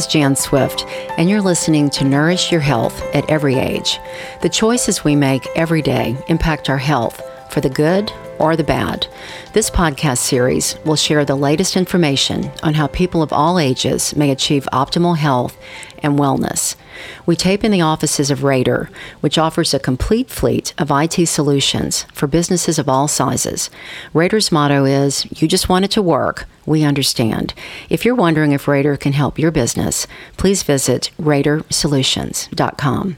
is Jan Swift, and you're listening to Nourish Your Health at Every Age. The choices we make every day impact our health for the good or the bad. This podcast series will share the latest information on how people of all ages may achieve optimal health and wellness. We tape in the offices of Rader, which offers a complete fleet of IT solutions for businesses of all sizes. Rader's motto is You just want it to work. We understand. If you're wondering if Raider can help your business, please visit RaderSolutions.com.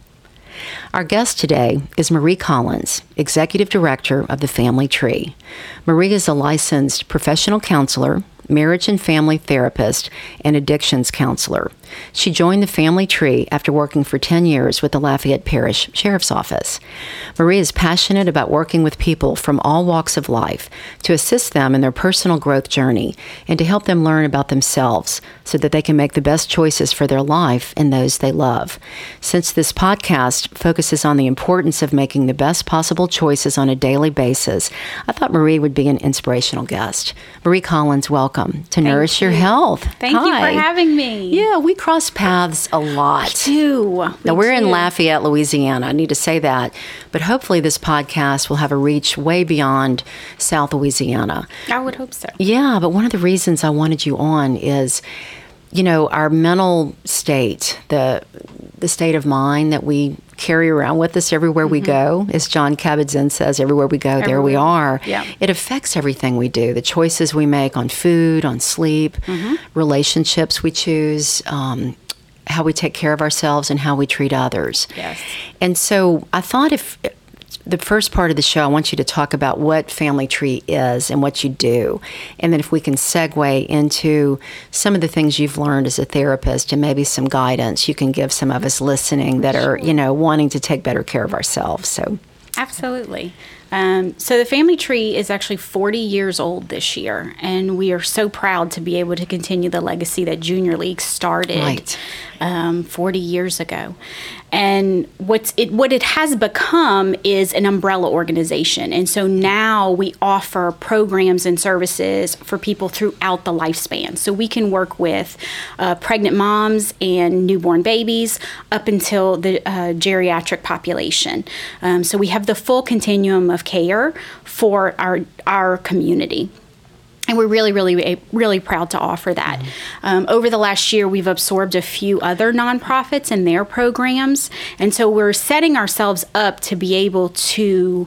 Our guest today is Marie Collins, Executive Director of the Family Tree. Marie is a licensed professional counselor, marriage and family therapist, and addictions counselor. She joined the family tree after working for 10 years with the Lafayette Parish Sheriff's Office. Marie is passionate about working with people from all walks of life to assist them in their personal growth journey and to help them learn about themselves so that they can make the best choices for their life and those they love. Since this podcast focuses on the importance of making the best possible choices on a daily basis, I thought Marie would be an inspirational guest. Marie Collins, welcome to Thank Nourish you. Your Health. Thank Hi. you for having me. Yeah, we cross paths a lot. We do. Now, we we're do. in Lafayette, Louisiana. I need to say that. But hopefully, this podcast will have a reach way beyond South Louisiana. I would hope so. Yeah, but one of the reasons I wanted you on is you know our mental state the the state of mind that we carry around with us everywhere mm-hmm. we go as jon kabat-zinn says everywhere we go everywhere. there we are yeah. it affects everything we do the choices we make on food on sleep mm-hmm. relationships we choose um, how we take care of ourselves and how we treat others yes and so i thought if the first part of the show, I want you to talk about what Family Tree is and what you do. And then if we can segue into some of the things you've learned as a therapist and maybe some guidance you can give some of us listening that are, you know, wanting to take better care of ourselves. So Absolutely. Um, so the family tree is actually 40 years old this year, and we are so proud to be able to continue the legacy that Junior League started right. um, 40 years ago. And what's it what it has become is an umbrella organization, and so now we offer programs and services for people throughout the lifespan. So we can work with uh, pregnant moms and newborn babies up until the uh, geriatric population. Um, so we have the full continuum of care for our our community and we're really, really, really proud to offer that. Mm-hmm. Um, over the last year, we've absorbed a few other nonprofits and their programs, and so we're setting ourselves up to be able to,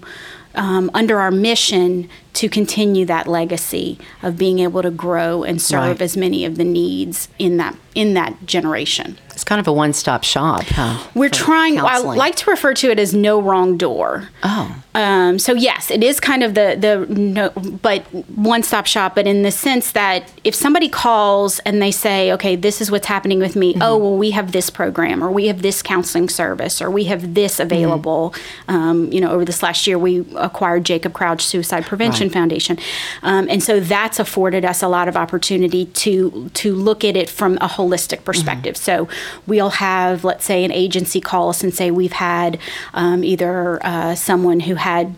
um, under our mission, to continue that legacy of being able to grow and serve right. as many of the needs in that in that generation. It's kind of a one-stop shop. Huh, We're trying. counseling. I like to refer to it as no wrong door. Oh. Um, so yes, it is kind of the the no, but one stop shop. But in the sense that if somebody calls and they say, "Okay, this is what's happening with me," Mm-hmm. oh well, we have this program, or we have this counseling service, or we have this available. Mm-hmm. Um, you know, over this last year, we acquired Jacob Crouch Suicide Prevention Foundation, um, and so that's afforded us a lot of opportunity to to look at it from a holistic perspective. So we'll have, let's say, an agency call us and say we've had um, either uh, someone who had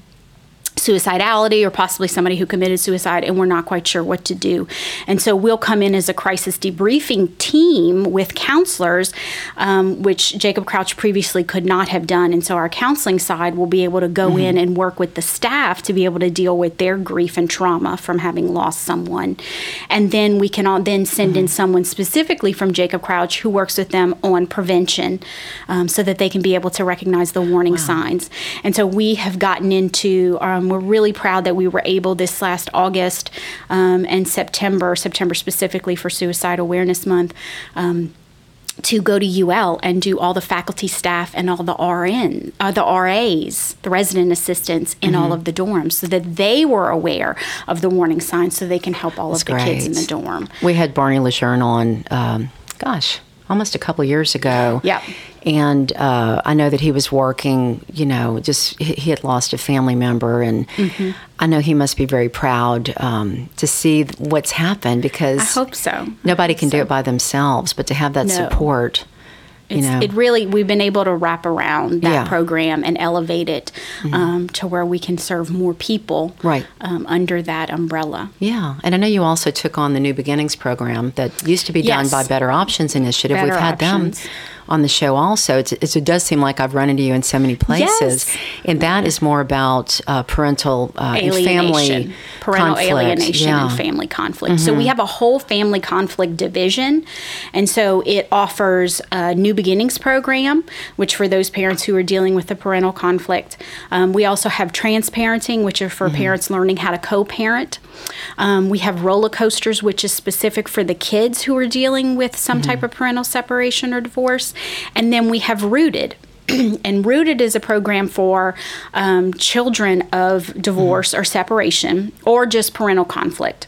suicidality or possibly somebody who committed suicide and we're not quite sure what to do. And so we'll come in as a crisis debriefing team with counselors um, which jacob crouch previously could not have done. And so our counseling side will be able to go Mm-hmm. in and work with the staff to be able to deal with their grief and trauma from having lost someone. And then we can all then send Mm-hmm. in someone specifically from jacob crouch who works with them on prevention um, so that they can be able to recognize the warning signs. And so we have gotten into um, we're really proud that we were able this last August um, and September, September specifically for Suicide Awareness Month. Um, to go to UL and do all the faculty, staff, and all the RN, uh, the RAs, the resident assistants in all of the dorms, so that they were aware of the warning signs, so they can help all That's of the kids in the dorm. We had Barney Lejeune on, um, gosh, almost a couple years ago. Yep. And uh, I know that he was working, you know, just he had lost a family member. And Mm-hmm. I know he must be very proud um, to see what's happened because I hope so. nobody can do it by themselves, but to have that No. support It's, you know, it really we've been able to wrap around that Yeah. Mm-hmm. program and elevate it um, to where we can serve more people Right. um, under that umbrella. Yeah, and I know you also took on the New Beginnings program that used to be done by Better Options Initiative. Better We've had Options. them on the show also. It's, it's, it does seem like I've run into you in so many places, Yes. and that is more about uh, parental uh, and alienation, family parental conflict. alienation, Yeah. Mm-hmm. and family conflict. So we have a whole family conflict division, and so it offers a New Beginnings program, which for those parents who are dealing with the parental conflict. Um, we also have transparenting, which are Mm-hmm. for parents learning how to co-parent. Um, we have roller coasters, which is specific for the kids who are dealing with some Mm-hmm. type of parental separation or divorce, and then we have Rooted. and Rooted is a program for um, children of divorce or separation or just parental conflict.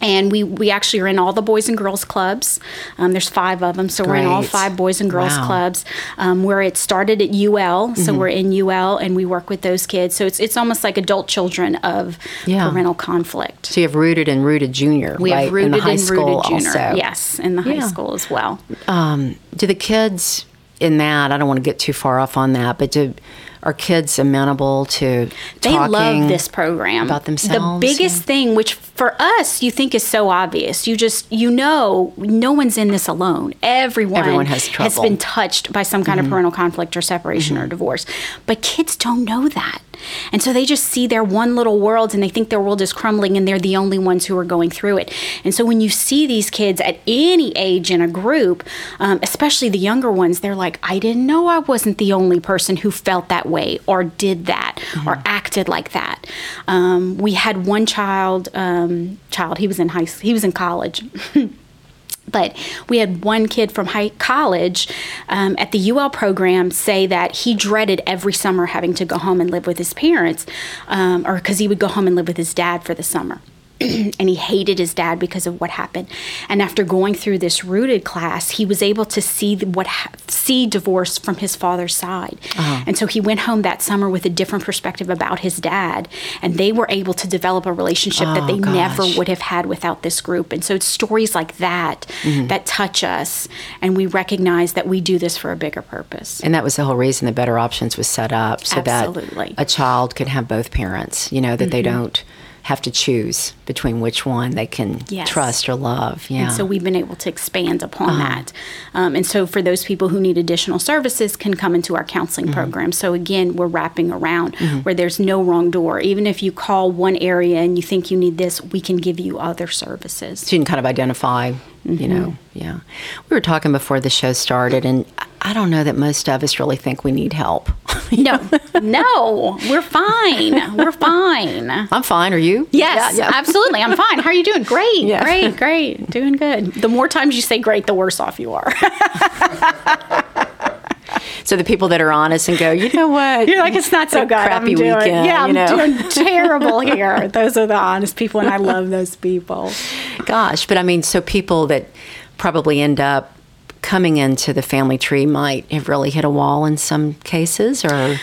And we, we actually are in all the boys and girls clubs. Um, there's five of them, so we're in all five boys and girls Wow. clubs. Um, where it started at UL, so we're in UL and we work with those kids. So it's it's almost like adult children of Yeah. parental conflict. So you have Rooted and Rooted Junior, We right? have rooted high and rooted junior, also. yes, in the high Yeah. school as well. Um, do the kids in that? I don't want to get too far off on that, but do are kids amenable to They talking love this program about themselves? The biggest thing, which for us you think is so obvious, you just you know no one's in this alone. Everyone, Everyone has trouble. Mm-hmm. been touched by some kind of parental conflict or separation or divorce, but kids don't know that. And so they just see their one little world and they think their world is crumbling and they're the only ones who are going through it. And so when you see these kids at any age in a group, um, especially the younger ones, they're like, I didn't know I wasn't the only person who felt that way or did that or acted like that. Um, we had one child, um, child, he was in high, he was in college. But we had one kid from high college um, at the UL program say that he dreaded every summer having to go home and live with his parents, um, or because he would go home and live with his dad for the summer. and he hated his dad because of what happened. And after going through this rooted class, he was able to see what ha- see divorce from his father's side. And so he went home that summer with a different perspective about his dad, and they were able to develop a relationship that Oh, they never would have had without this group. And so it's stories like that Mm-hmm. that touch us, and we recognize that we do this for a bigger purpose. And that was the whole reason the Better Options was set up, so Absolutely. that a child could have both parents. You know that Mm-hmm. they don't have to choose between which one they can Yes. trust or love. Yeah. And so we've been able to expand upon Uh-huh. that. Um, and so for those people who need additional services can come into our counseling Mm-hmm. program. So again, we're wrapping around where there's no wrong door. Even if you call one area and you think you need this, we can give you other services. so you can kind of identify, you Mm-hmm. know, yeah. We were talking before the show started, and I- I don't know that most of us really think we need help. No, no, we're fine. We're fine. I'm fine. Are you? Yes, Yeah, yeah. absolutely. I'm fine. How are you doing? Great, Yeah. great, great. Doing good. The more times you say great, the worse off you are. So the people that are honest and go, you know what? You're like, it's not so good. crappy doing, weekend, Yeah, I'm you know. doing terrible here. Those are the honest people, and I love those people. Gosh, but I mean, so people that probably end up coming into the family tree might have really hit a wall in some cases, or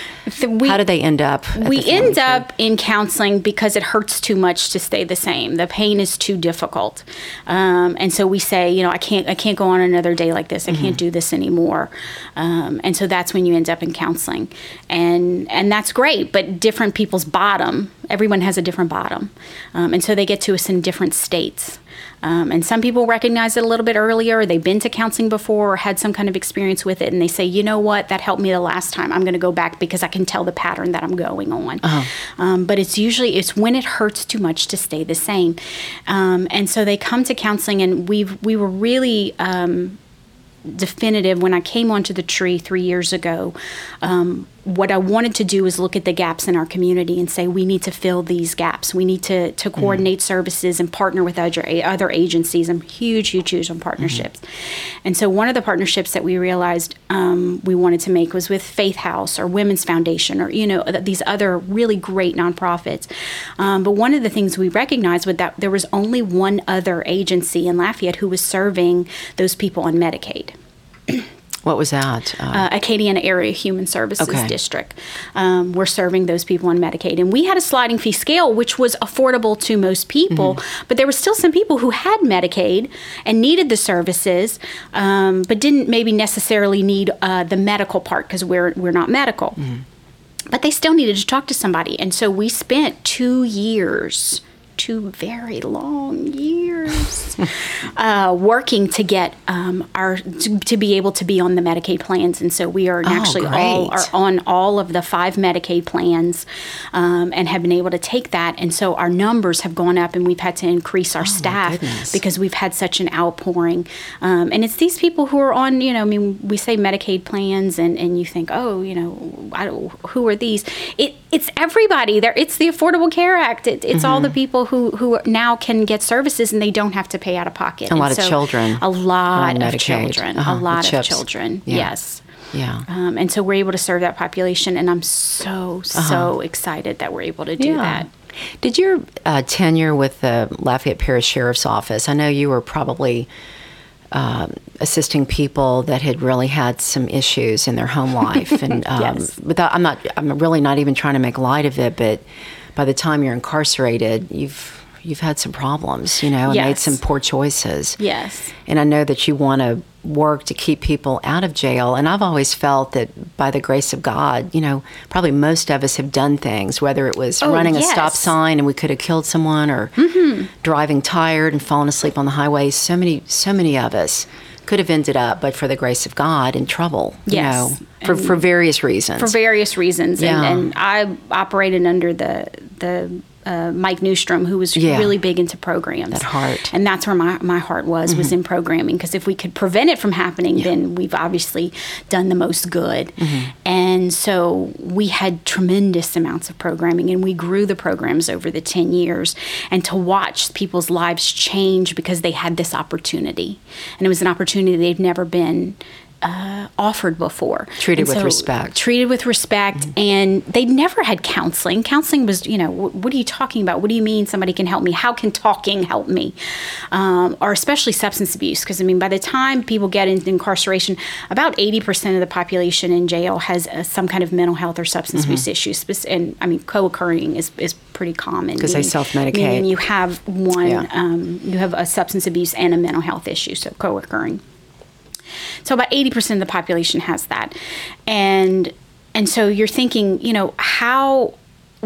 we- how do they end up? we end tree? up in counseling because it hurts too much to stay the same. The pain is too difficult, um, and so we say, you know, I can't, I can't go on another day like this. I Mm-hmm. can't do this anymore, um, and so that's when you end up in counseling, and and that's great. But different people's bottom, everyone has a different bottom, um, and so they get to us in different states. Um, and some people recognize it a little bit earlier. or They've been to counseling before or had some kind of experience with it, and they say, you know what, that helped me the last time. I'm going to go back because I can tell the pattern that I'm going on. Um, but it's usually it's when it hurts too much to stay the same, um, and so they come to counseling, and we we were really. Um, definitive when I came onto the tree three years ago. Um, what I wanted to do is look at the gaps in our community and say we need to fill these gaps. We need to to coordinate services and partner with other other agencies. I'm huge, huge, huge on partnerships. And so one of the partnerships that we realized um, we wanted to make was with Faith House or Women's Foundation or you know these other really great nonprofits. Um, but one of the things we recognized was that there was only one other agency in Lafayette who was serving those people on Medicaid. What was that? uh, Acadiana Area Human Services Okay. District. Um, we're serving those people on Medicaid. And we had a sliding fee scale, which was affordable to most people, but there were still some people who had Medicaid and needed the services, um, but didn't maybe necessarily need uh, the medical part because we're, we're not medical. But they still needed to talk to somebody. And so we spent two years. Two very long years uh, working to get um, our to, to be able to be on the Medicaid plans, and so we are actually all are on all of the five Medicaid plans, um, and have been able to take that, and so our numbers have gone up, and we've had to increase our staff because we've had such an outpouring, um, and it's these people who are on, you know, I mean, we say Medicaid plans, and and you think, oh, you know, I who are these? It it's everybody. There, it's the Affordable Care Act. It, it's all the Mm-hmm. people who who now can get services, and they don't have to pay out of pocket. A lot And of children A lot of children. Uh-huh, A lot of children. Yeah. Yes. Yeah. Um, and so we're able to serve that population, and I'm so so excited that we're able to do Uh-huh. Yeah. that. Did your uh, tenure with the Lafayette Parish Sheriff's Office? I know you were probably um, assisting people that had really had some issues in their home life, and um, Yes. without, I'm not, I'm really not even trying to make light of it, but by the time you're incarcerated, you've you've had some problems, you know, and made some poor choices. Yes. And I know that you want to work to keep people out of jail. And I've always felt that by the grace of God, you know, probably most of us have done things, whether it was Oh, running a stop. Mm-hmm. sign and we could have killed someone or driving tired and falling asleep on the highway. So many, so many of us could have ended up, but for the grace of God, in trouble, you know, for, for various reasons. for various reasons. Yeah. And, and I operated under the the uh, Mike Neustrom, who was Yeah. really big into programs. That heart. Mm-hmm. and that's where my, my heart was was in programming. Because if we could prevent it from happening, then we've obviously done the most good. Mm-hmm. And so we had tremendous amounts of programming, and we grew the programs over the ten years. And to watch people's lives change because they had this opportunity, and it was an opportunity they've never been. Uh, offered before Treated And with respect. Mm-hmm. treated with respect and they never had counseling counseling was you know wh- what are you talking about what do you mean somebody can help me how can talking help me um, or especially substance abuse because i mean by the time people get into incarceration about 80% of the population in jail has uh, some kind of mental health or substance Mm-hmm. abuse issues and i mean co-occurring is, is pretty common 'Cause they meaning- self-medicate. meaning you have one Yeah. um, you have a substance abuse and a mental health issue so co-occurring so about 80% of the population has that. And and so you're thinking, you know, how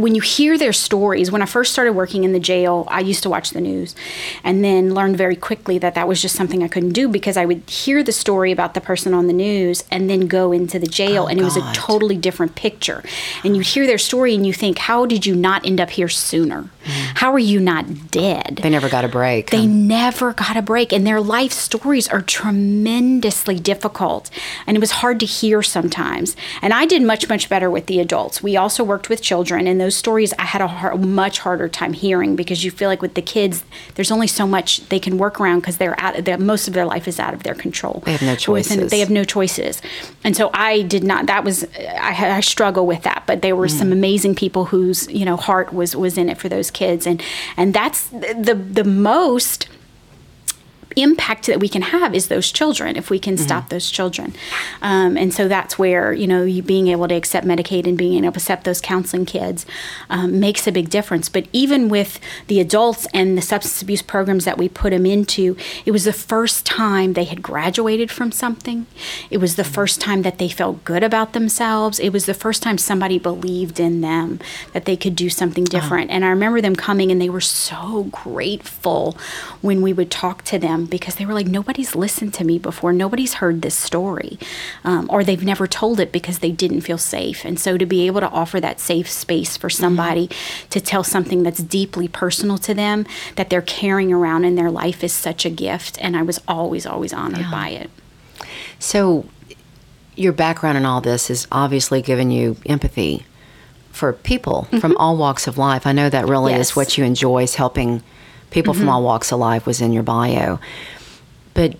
when you hear their stories, when I first started working in the jail, I used to watch the news and then learned very quickly that that was just something I couldn't do because I would hear the story about the person on the news and then go into the jail Oh, and it was a totally different picture. And you hear their story and you think, how did you not end up here sooner? Mm. How are you not dead? they never got a break. They never got a break, and their life stories are tremendously difficult. And it was hard to hear sometimes. And I did much, much better with the adults. We also worked with children, and those stories I had a hard, much harder time hearing because you feel like with the kids, there's only so much they can work around because they're out. They're, most of their life is out of their control. They have no Within- choices. they have no choices. And so I did not. That was I, I struggle with that. But there were Mm. some amazing people whose you know heart was was in it for those kids, and and that's the the most impact that we can have is those children if we can Mm-hmm. stop those children. Um, and so that's where you know you being able to accept medicaid and being able to accept those counseling kids um, makes a big difference. But even with the adults and the substance abuse programs that we put them into it was the first time they had graduated from something. It was the first time that they felt good about themselves. It was the first time somebody believed in them that they could do something different. And i remember them coming and they were so grateful when we would talk to them because they were like nobody's listened to me before. Nobody's heard this story um, or they've never told it because they didn't feel safe. And so to be able to offer that safe space for somebody to tell something that's deeply personal to them that they're carrying around in their life is such a gift and i was always always honored by it. So, your background in all this has obviously given you empathy for people from all walks of life. I know that really Yes. is what you enjoy is helping people from all walks of life was in your bio. But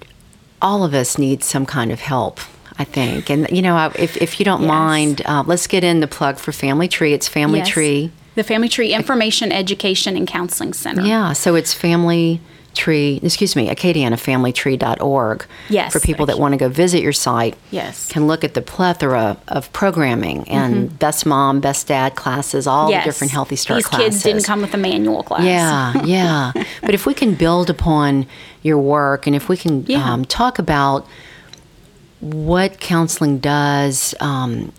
all of us need some kind of help, I think. And you know, I- if if you don't Yes. mind, uh, let's get in the plug for Family Tree. It's Family Yes. Tree. the family tree information education and counseling center Yeah, so it's family tree, excuse me, acadianafamilytree.org. Yes, For people that want to go visit your site. Yes. Can look at the plethora of programming and best mom, best dad classes, all yes. the different Healthy Start These classes. kids didn't come with a manual class. Yeah, yeah. but if we can build upon your work and if we can Yeah. um, talk about what counseling does, um,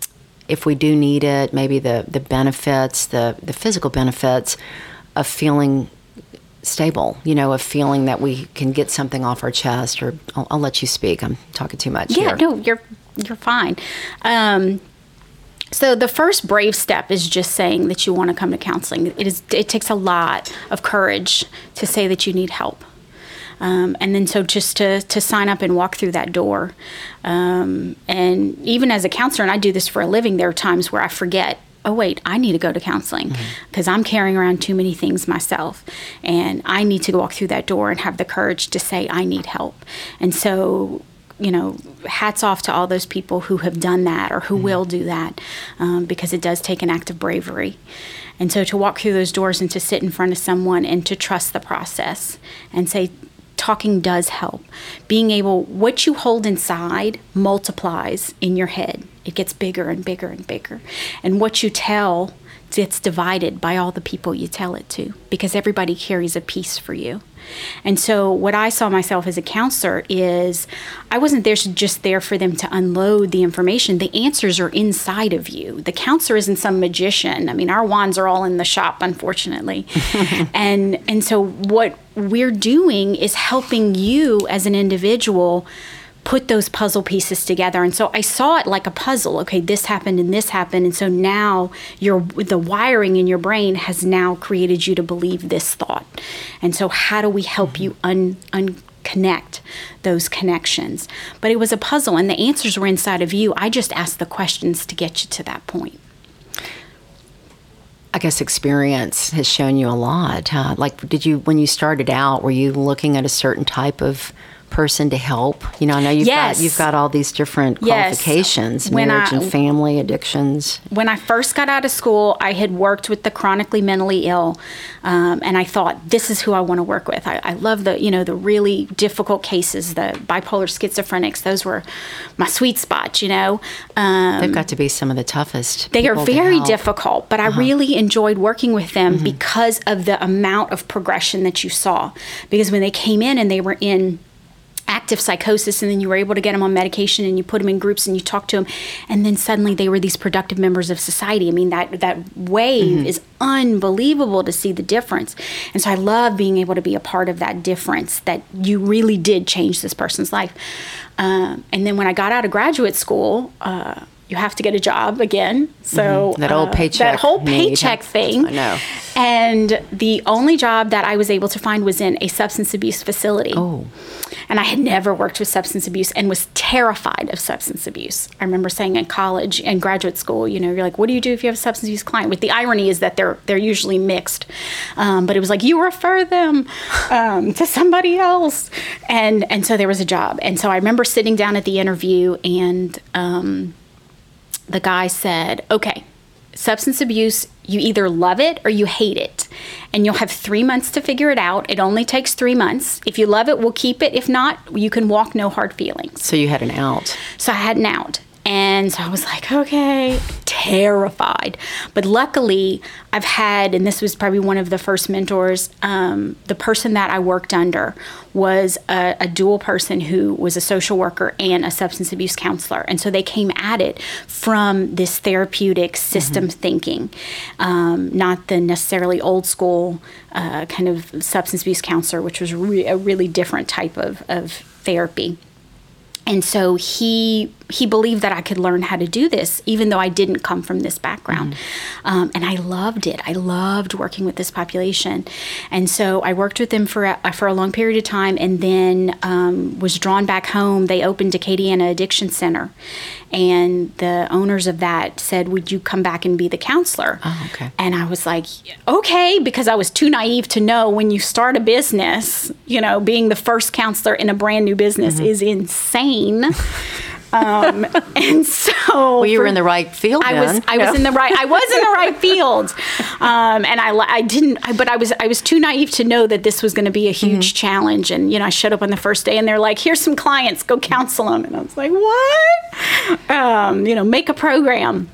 if we do need it, maybe the, the benefits, the, the physical benefits of feeling stable, you know, of feeling that we can get something off our chest, or I'll, I'll let you speak. I'm talking too much Yeah, here. no, you're you're fine. Um, so the first brave step is just saying that you want to come to counseling. It is it takes a lot of courage to say that you need help. Um, and then so just to, to sign up and walk through that door um, and even as a counselor and i do this for a living there are times where i forget oh wait i need to go to counseling because i'm carrying around too many things myself and i need to walk through that door and have the courage to say i need help. And so you know, hats off to all those people who have done that or who will do that um, because it does take an act of bravery. And so to walk through those doors and to sit in front of someone and to trust the process and say, talking does help. Being able, what you hold inside multiplies in your head. It gets bigger and bigger and bigger. And what you tell gets divided by all the people you tell it to because everybody carries a piece for you. And so, what I saw myself as a counselor is I wasn't there just there for them to unload the information. The answers are inside of you. The counselor isn't some magician. I mean, our wands are all in the shop, unfortunately. and and so, what we're doing is helping you as an individual put those puzzle pieces together. And so i saw it like a puzzle. Okay this happened and this happened. And so now your the wiring in your brain has now created you to believe this thought. And so how do we help you mm-hmm. un, unconnect those connections? But it was a puzzle and the answers were inside of you. I just asked the questions to get you to that point. I guess experience has shown you a lot. Huh? Like, did you, when you started out, were you looking at a certain type of person to help? You know, I know you've Yes. got you've got all these different Yes. qualifications, When marriage I- and family, addictions. when I first got out of school, I had worked with the chronically mentally ill, um, and I thought this is who I want to work with. I, I love the you know the really difficult cases, the bipolar schizophrenics. Those were my sweet spots. You know, um, They've got to be some of the toughest. they are very. Uh-huh. difficult, but I really enjoyed working with them Mm-hmm. because of the amount of progression that you saw. Because when they came in and they were in active psychosis and then you were able to get them on medication and you put them in groups and you talk to them and then suddenly they were these productive members of society. I mean that that wave Mm-hmm. is unbelievable to see the difference. And so i love being able to be a part of that difference that you really did change this person's life. Um, and then when i got out of graduate school uh, you have to get a job again. So Mm-hmm. That old uh, paycheck that whole paycheck thing. I know. And the only job that I was able to find was in a substance abuse facility. Oh. And I had never worked with substance abuse and was terrified of substance abuse. I remember saying in college and graduate school, you know, you're like, what do you do if you have a substance abuse client? With the irony is that they're they're usually mixed. Um, but it was like you refer them um, to somebody else, and and so there was a job. And so I remember sitting down at the interview and. Um, the guy said, okay, substance abuse, you either love it or you hate it. And you'll have three months to figure it out. It only takes three months. If you love it, we'll keep it. If not, you can walk no hard feelings. So you had an out. So I had an out. And so I was like, okay, terrified. But luckily, I've had, and this was probably one of the first mentors, um, the person that I worked under was a, a dual person who was a social worker and a substance abuse counselor. And so they came at it from this therapeutic system thinking, um, not the necessarily old school uh, kind of substance abuse counselor, which was re- a really different type of, of therapy and so he he believed that I could learn how to do this, even though I didn't come from this background. Um, and I loved it. I loved working with this population, and so I worked with them for a, for a long period of time, and then um, was drawn back home. They opened Acadiana Addiction Center, and the owners of that said, "Would you come back and be the counselor?" Oh, okay. And I was like, okay, because I was too naive to know when you start a business, you know, being the first counselor in a brand new business is insane. Um, and so well, you were in the right field. I then. was I was in the right I was in the right field, um, and I I didn't I, but I was I was too naive to know that this was going to be a huge Mm-hmm. challenge. And you know I showed up on the first day, and they're like, "Here's some clients, go counsel them," and I was like, "What?" Um, you know, make a program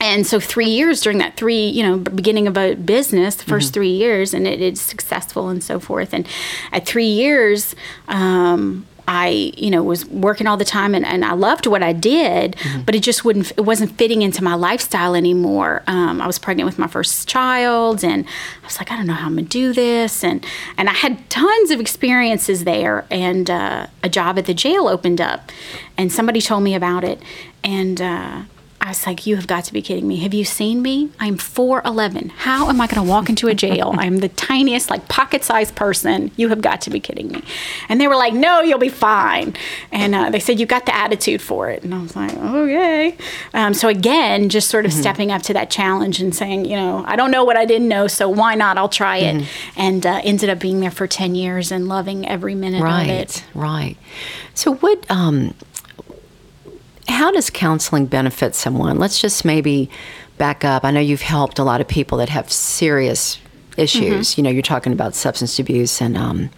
and so three years during that three you know beginning of a business the 1st Mm-hmm. three years and it is successful and so forth and at three years um, I, you know, was working all the time and, and I loved what I did, Mm-hmm. but it just wouldn't, it wasn't fitting into my lifestyle anymore. Um, I was pregnant with my first child and I was like, I don't know how I'm gonna do this. And, and I had tons of experiences there and uh, a job at the jail opened up and somebody told me about it. And, uh, I was like, you have got to be kidding me. Have you seen me? I'm 4'11. How am I going to walk into a jail? I'm the tiniest, like pocket sized person. You have got to be kidding me. And they were like, no, you'll be fine. And uh, they said, you got the attitude for it. And I was like, okay. Um, so again, just sort of stepping up to that challenge and saying, you know, I don't know what I didn't know, so why not? I'll try it. And uh, ended up being there for 10 years and loving every minute right, of it. Right, right. So what? Um, how does counseling benefit someone? Let's just maybe back up. I know you've helped a lot of people that have serious issues. Mm-hmm. You know, you're talking about substance abuse and um,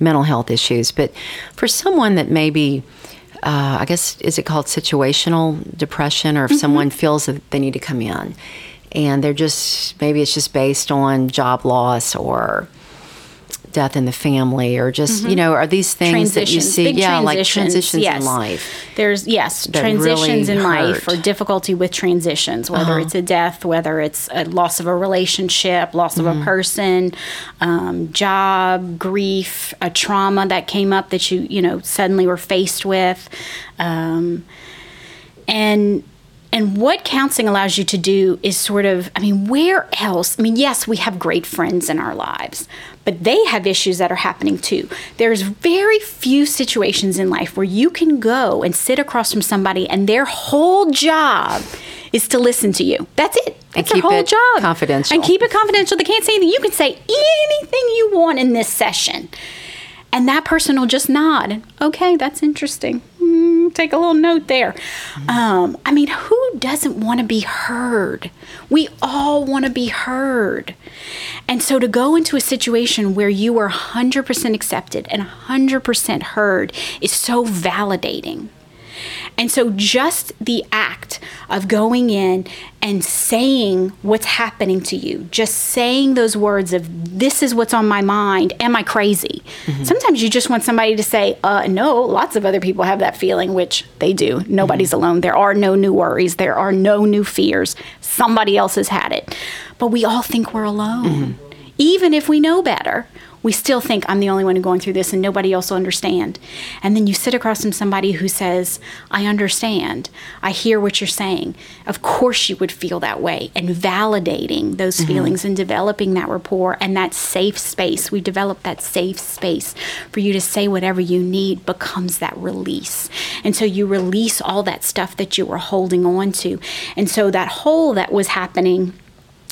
mental health issues, but for someone that maybe. Uh, I guess is it called situational depression, or if Mm-hmm. someone feels that they need to come in, and they're just maybe it's just based on job loss or death in the family, or just you know, are these things that you Mm-hmm. see? yeah, like transitions, yes. in life. There's yes, transitions really in life or difficulty with transitions, whether Uh-huh. it's a death, whether it's a loss of a relationship, loss Mm-hmm. of a person, um, job, grief, a trauma that came up that you you know suddenly were faced with, um, and and what counseling allows you to do is sort of, I mean, where else? I mean, yes, we have great friends in our lives, but they have issues that are happening too. There's very few situations in life where you can go and sit across from somebody and their whole job is to listen to you. That's it. That's keep their whole it job. confidential. And keep it confidential. They can't say anything. You can say anything you want in this session. And that person will just nod. Okay, that's interesting. Hmm, take a little note there. Um, I mean, who doesn't want to be heard? We all want to be heard. And so to go into a situation where you are 100% accepted and 100% heard is so validating. And so, just the act of going in and saying what's happening to you, just saying those words of, this is what's on my mind, am I crazy? Mm-hmm. Sometimes you just want somebody to say, uh, no, lots of other people have that feeling, which they do. Nobody's mm-hmm. alone. There are no new worries, there are no new fears. Somebody else has had it. But we all think we're alone. Mm-hmm. Even if we know better, we still think I'm the only one who's going through this and nobody else will understand. And then you sit across from somebody who says, I understand. I hear what you're saying. Of course you would feel that way. And validating those mm-hmm. feelings and developing that rapport and that safe space. We develop that safe space for you to say whatever you need becomes that release. And so you release all that stuff that you were holding on to. And so that hole that was happening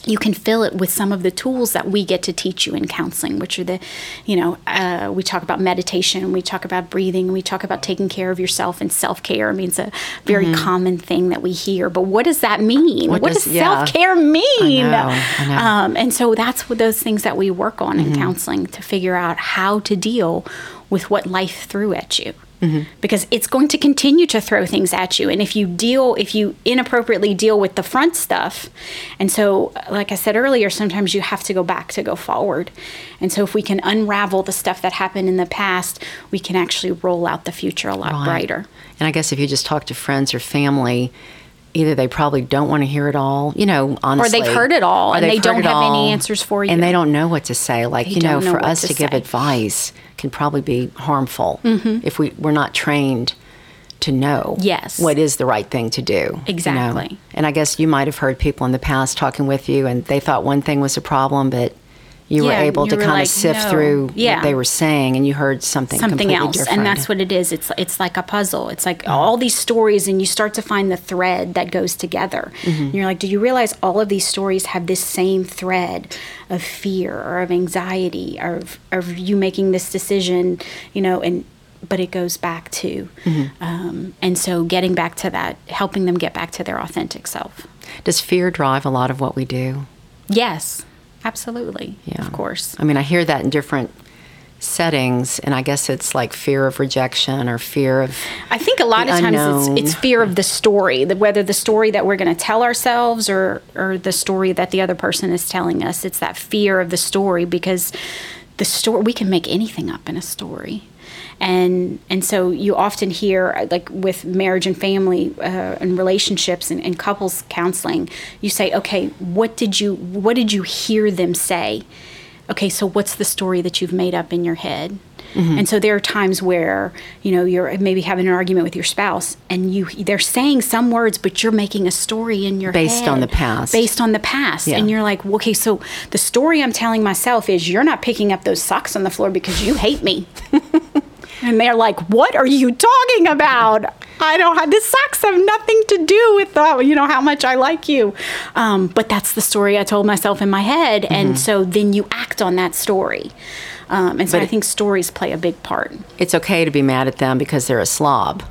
you can fill it with some of the tools that we get to teach you in counseling, which are the, you know, uh, we talk about meditation, we talk about breathing, we talk about taking care of yourself and self care. I mean, it's a very common thing that we hear, but what does that mean? What What, does- does, yeah. self care mean? know, I know. Um, and so that's what those things that we work on in counseling to figure out how to deal with what life threw at you. Mm-hmm. Because it's going to continue to throw things at you. And if you deal, if you inappropriately deal with the front stuff, and so, like I said earlier, sometimes you have to go back to go forward. And so, if we can unravel the stuff that happened in the past, we can actually roll out the future a lot Right. brighter. And I guess if you just talk to friends or family, either they probably don't want to hear it all, you know, honestly. Or they've heard it all and they don't have any answers for you. And they don't know what to say. Like, They you know, know for us to to, give advice can probably be harmful mm-hmm. if we, we're not trained to know Yes. what is the right thing to do. you know? Exactly. And I guess you might have heard people in the past talking with you and they thought one thing was a problem, but you were able you to were kind like, of sift "No." through Yeah. what they were saying and you heard something something completely else different. and that's what it is it's it's like a puzzle it's like all these stories and you start to find the thread that goes together Mm-hmm. and you're like do you realize all of these stories have this same thread of fear or of anxiety or of, of you making this decision you know and but it goes back to, um, and so getting back to that, helping them get back to their authentic self. Does fear drive a lot of what we do? Yes, absolutely. Yeah. Of course. I mean, I hear that in different settings, and I guess it's like fear of rejection or fear of. I think a lot the of times it's, it's fear of the story, that whether the story that we're going to tell ourselves or or the story that the other person is telling us. It's that fear of the story because the story we can make anything up in a story. And and so you often hear like with marriage and family uh, and relationships and, and couples counseling, you say, okay, what did you what did you hear them say? okay, so what's the story that you've made up in your head? Mm-hmm. And so there are times where you know you're maybe having an argument with your spouse, and you they're saying some words, but you're making a story in your Based on the past. based on the past, Yeah. and you're like, well, okay, so the story I'm telling myself is you're not picking up those socks on the floor because you hate me. And they're like, "What are you talking about? I don't have the socks have nothing to do with uh, you know how much I like you." Um, but that's the story I told myself in my head, and so then you act on that story. Um, and so But I think stories play a big part. It's okay to be mad at them because they're a slob,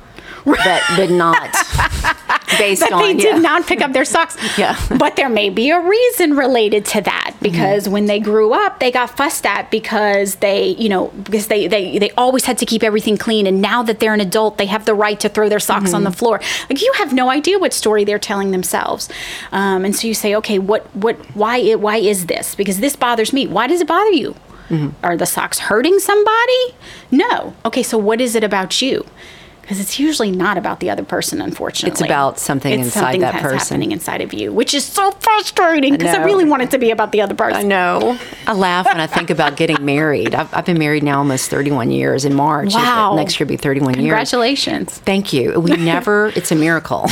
but did not based That on they yeah. did not pick up their socks. Yeah. But there may be a reason related to that mm-hmm. because when they grew up, they got fussed at because they, you know, because they, they, they always had to keep everything clean. And now that they're an adult, they have the right to throw their socks on the mm-hmm. floor. Like you have no idea what story they're telling themselves. Um, and so you say, okay, what, what, why, it, why is this? Because this bothers me. Why does it bother you? Mm-hmm. Are the socks hurting somebody? No. Okay, so what is it about you? Because it's usually not about the other person, unfortunately. It's about something It's inside something that that's person. happening inside of you, which is so frustrating because I, know. really want it to be about the other person. I know. I laugh when I think about getting married. I've, I've been married now almost 31 years. In March, Wow. next year will be 31 years. Congratulations. Thank you. We never, it's a miracle.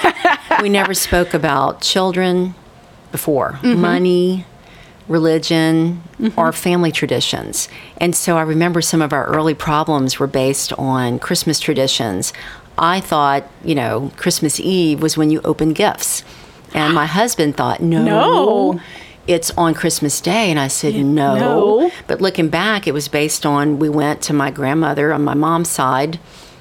we never spoke about children before, Mm-hmm. money, religion, mm-hmm. or family traditions. And so I remember some of our early problems were based on Christmas traditions. I thought, you know, Christmas Eve was when you open gifts. And my husband thought, no. No. It's on Christmas Day. And I said, no. no. But looking back, it was based on we went to my grandmother on my mom's side.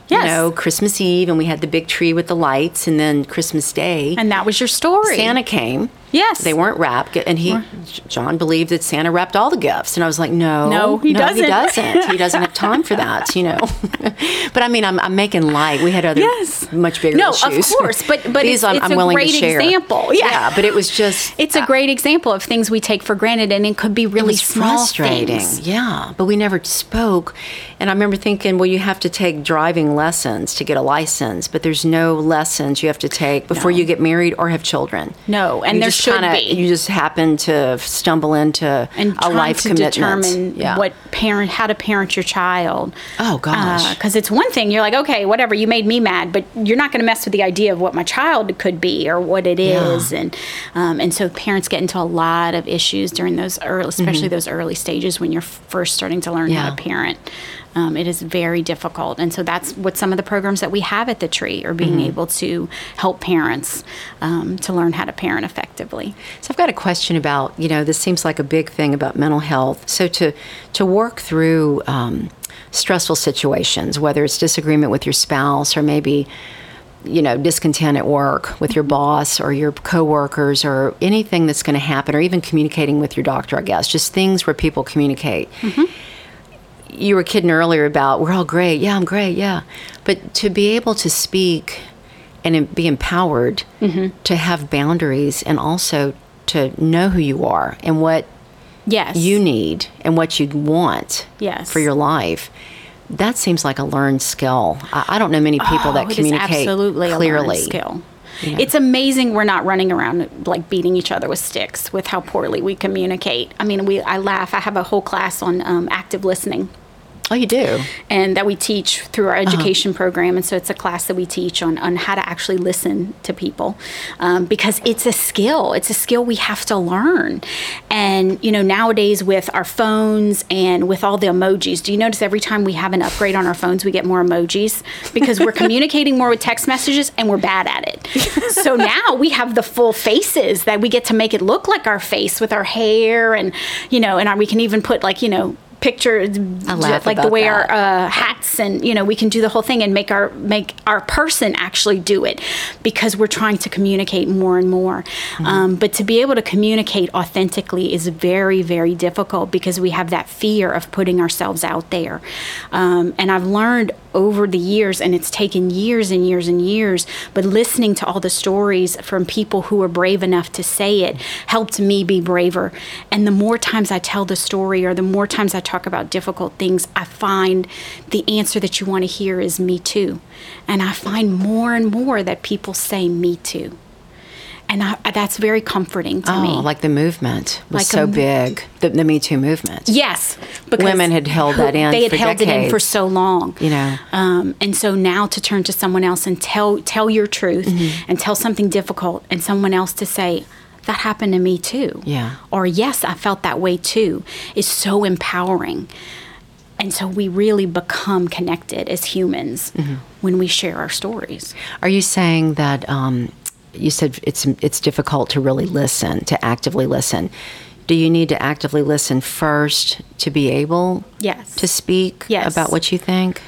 Yes. You know, Christmas Eve, and we had the big tree with the lights, and then Christmas Day. And that was your story. Santa came. Yes. They weren't wrapped, and he, John believed that Santa wrapped all the gifts, and I was like, no, No, he He doesn't. He doesn't. he doesn't have time for that, you know. but I mean, I'm, I'm making light. We had other Yes. much bigger No, issues. of course, but but these it's, I'm, it's I'm a willing great to share. example. Yeah. but it was just It's a great example of things we take for granted, and it could be really small frustrating. things. Yeah, but we never spoke. And I remember thinking, well, you have to take driving lessons to get a license, but there's no lessons you have to take before No. you get married or have children. No, and You there just should kinda- be. You just happen to stumble into and a life to commitment. determine yeah. what parent how to parent your child. Oh, gosh. Because it's one thing you're like, okay, whatever, you made me mad, but you're not going to mess with the idea of what my child could be or what it is, Yeah. and um, and so parents get into a lot of issues during those early, especially those early stages when you're first starting to learn how Mm-hmm. To parent. Um, it is very difficult, and so that's what some of the programs that we have at the tree are being Mm-hmm. able to help parents um, to learn how to parent effectively. So I've got a question about you know this seems like a big thing about mental health. So to to work through um, stressful situations, whether it's disagreement with your spouse or maybe you know discontent at work with your boss or your coworkers or anything that's going to happen, or even communicating with your doctor, I guess, just things where people communicate. You were kidding earlier about we're all great. Yeah, I'm great. Yeah, but to be able to speak and be empowered mm-hmm. to have boundaries and also to know who you are and what Yes, you need and what you want Yes. for your life. That seems like a learned skill. I, I don't know many people Oh, that communicate absolutely a clearly. learned It's amazing we're not running around like beating each other with sticks with how poorly we communicate. I mean, we I laugh. I have a whole class on um, active listening Oh, you do. and that we teach through our Uh-huh. education program. And so it's a class that we teach on, on how to actually listen to people um, because it's a skill. It's a skill we have to learn. And, you know, nowadays with our phones and with all the emojis, do you notice every time we have an upgrade on our phones, we get more emojis because we're communicating more with text messages and we're bad at it. so now we have the full faces that we get to make it look like our face with our hair and, you know, and our, we can even put like, you know, picture like the way that. our uh, hats and you know we can do the whole thing and make our make our person actually do it because we're trying to communicate more and more. Mm-hmm. Um, but to be able to communicate authentically is very very difficult because we have that fear of putting ourselves out there. Um, and I've learned over the years, and it's taken years and years and years, but listening to all the stories from people who were brave enough to say it helped me be braver. And the more times I tell the story or the more times I talk about difficult things, I find the answer that you want to hear is me too. And I find more and more that people say me too. And I, that's very comforting to Oh, me. like the movement was Like so a- big. The, the Me Too movement. Yes, because Women had held that in They had for held it in for so long, You know. Um, and so now to turn to someone else and tell tell your truth Mm-hmm. and tell something difficult, and someone else to say that happened to me too, Yeah. or yes, I felt that way too, is so empowering. And so we really become connected as humans Mm-hmm. when we share our stories. Are you saying that um, you said it's it's difficult to really listen, to actively listen? Do you need to actively listen first to be able Yes. to speak Yes. about what you think?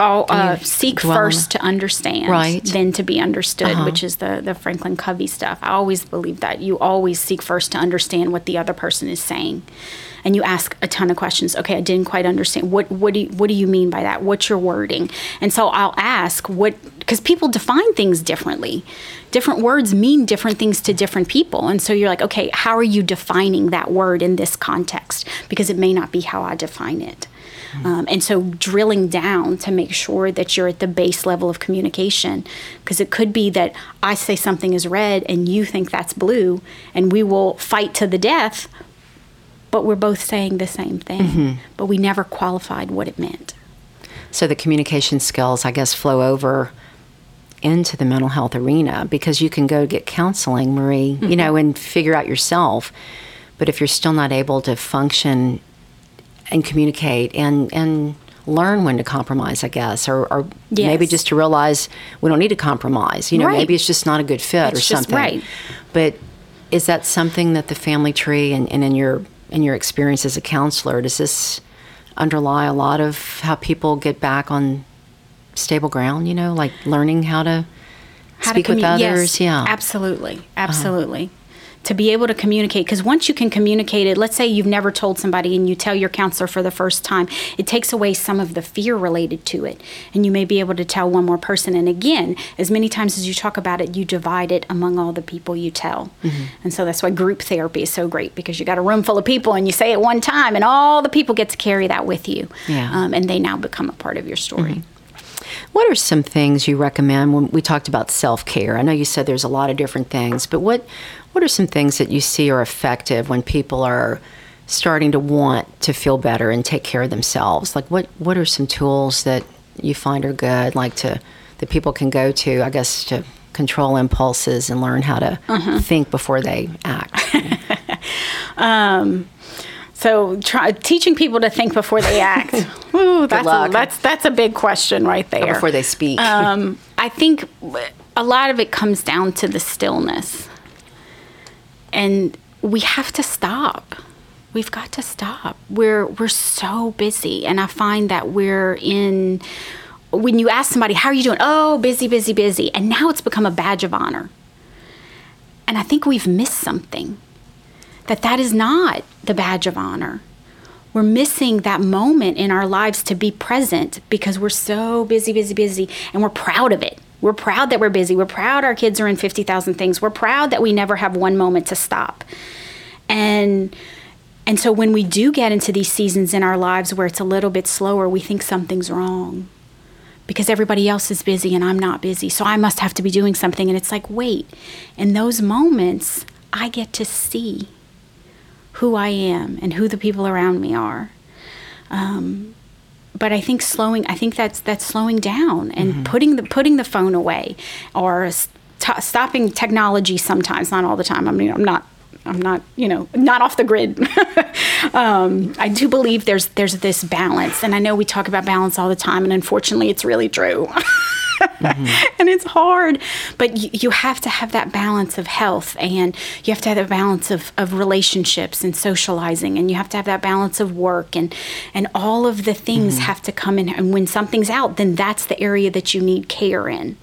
Oh, uh, seek dwell first to understand, Right. then to be understood, Uh-huh. which is the the Franklin Covey stuff. I always believe that you always seek first to understand what the other person is saying, and you ask a ton of questions. Okay, I didn't quite understand. What what do you, what do you mean by that? What's your wording? And so I'll ask what because people define things differently. Different words mean different things to different people, and so you're like, okay, how are you defining that word in this context? Because it may not be how I define it. Um, and so drilling down to make sure that you're at the base level of communication, because it could be that I say something is red and you think that's blue, and we will fight to the death, but we're both saying the same thing, but we never qualified what it meant. So the communication skills, I guess, flow over into the mental health arena because you can go get counseling, Marie, you know, and figure out yourself. But if you're still not able to function and communicate and and learn when to compromise, I guess, or, or maybe just to realize we don't need to compromise. You know, Right. maybe it's just not a good fit or It's just something. right. But is that something that the family tree and, and in your in your experience as a counselor, does this underlie a lot of how people get back on stable ground, you know, like learning how to How speak to with others? Yes, yeah. Absolutely. Uh-huh. Absolutely. To be able to communicate, because once you can communicate it, let's say you've never told somebody and you tell your counselor for the first time, it takes away some of the fear related to it. And you may be able to tell one more person. And again, as many times as you talk about it, you divide it among all the people you tell. Mm-hmm. And so that's why group therapy is so great because you got a room full of people and you say it one time and all the people get to carry that with you. Yeah. Um, and they now become a part of your story. What are some things you recommend when we talked about self care? I know you said there's a lot of different things, but what what are some things that you see are effective when people are starting to want to feel better and take care of themselves? Like what what are some tools that you find are good, like to that people can go to, I guess, to control impulses and learn how to think before they act? So, try, teaching people to think before they act. Ooh, that's. A, that's that's a big question right there. before they speak. Um, I think a lot of it comes down to the stillness, and we have to stop. We've got to stop. We're we're so busy, and I find that we're in. When you ask somebody, "How are you doing?" Oh, busy, busy, busy, and now it's become a badge of honor. And I think we've missed something that that is not the badge of honor. We're missing that moment in our lives to be present because we're so busy, busy, busy, and we're proud of it. We're proud that we're busy. We're proud our kids are in 50,000 things. We're proud that we never have one moment to stop. And and so when we do get into these seasons in our lives where it's a little bit slower, we think something's wrong because everybody else is busy and I'm not busy. So I must have to be doing something. And it's like, wait, in those moments, I get to see who I am and who the people around me are. Um, but I think slowing, I think that's that's slowing down and putting the putting the phone away or st- stopping technology sometimes, not all the time. I mean, I'm not. I'm not, you know, not off the grid. um, I do believe there's there's this balance, and I know we talk about balance all the time, and unfortunately, it's really true. and it's hard. But you, you have to have that balance of health and you have to have that balance of, of relationships and socializing and you have to have that balance of work and, and all of the things Mm-hmm. have to come in. And when something's out, then that's the area that you need care in.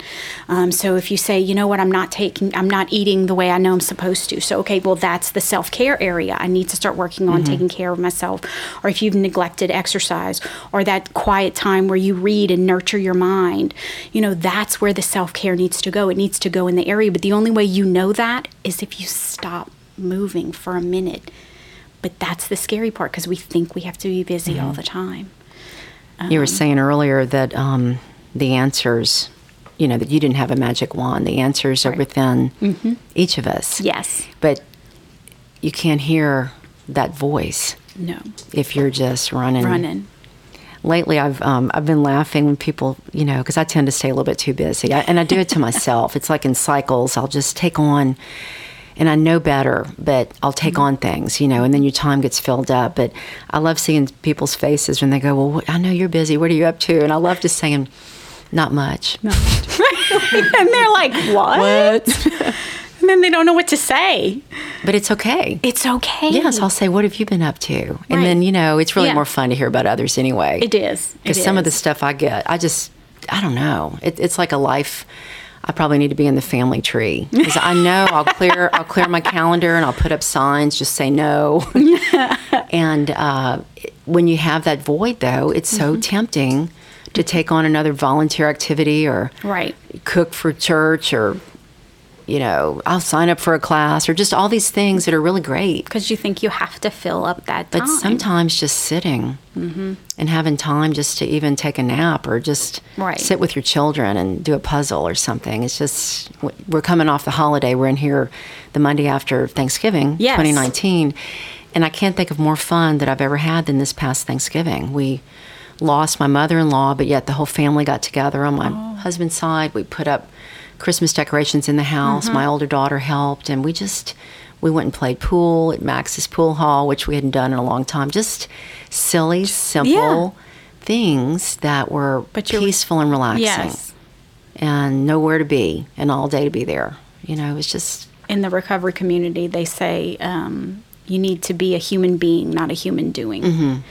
Um, so if you say, you know what, I'm not taking, I'm not eating the way I know I'm supposed to. So, okay, well, that's the self care area. I need to start working on taking care of myself. Or if you've neglected exercise or that quiet time where you read and nurture your mind, you know, that's where the self care needs to go. It needs to go in the area. But the only way you know that is if you stop moving for a minute. But that's the scary part because we think we have to be busy all mm-hmm. the time. You were um, saying earlier that um, the answers, you know, that you didn't have a magic wand. The answers are Right. within mm-hmm. each of us. Yes. But you can't hear that voice No. if you're just running. Running. Lately, I've um, I've been laughing when people, you know, because I tend to stay a little bit too busy, I, and I do it to myself. It's like in cycles. I'll just take on, and I know better, but I'll take on things, you know, and then your time gets filled up. But I love seeing people's faces when they go, "Well, what, I know you're busy. What are you up to?" And I love just saying, "Not much." and they're like, what? and then they don't know what to say. But it's okay. It's okay. Yes, I'll say, "What have you been up to?" And then you know, it's really Yeah. more fun to hear about others anyway. It is. Because some of the stuff I get, I just, I don't know. It, it's like a life. I probably need to be in the family tree because I know I'll clear, I'll clear my calendar and I'll put up signs, just say no. and uh, when you have that void, though, it's so Mm-hmm. tempting to take on another volunteer activity or Right. cook for church or you know I'll sign up for a class or just all these things that are really great. Because you think you have to fill up that But sometimes just sitting Mm-hmm. and having time just to even take a nap or just Right. sit with your children and do a puzzle or something. It's just, we're coming off the holiday. We're in here the Monday after Thanksgiving, Yes. 2019. And I can't think of more fun that I've ever had than this past Thanksgiving. We lost my mother in law, but yet the whole family got together on my Oh. husband's side. We put up Christmas decorations in the house. Mm-hmm. My older daughter helped, and we just we went and played pool at Max's pool hall, which we hadn't done in a long time. Just silly, simple things that were But peaceful and relaxing, Yes. and nowhere to be, and all day to be there. You know, it was just In the recovery community, they say um, you need to be a human being, not a human doing.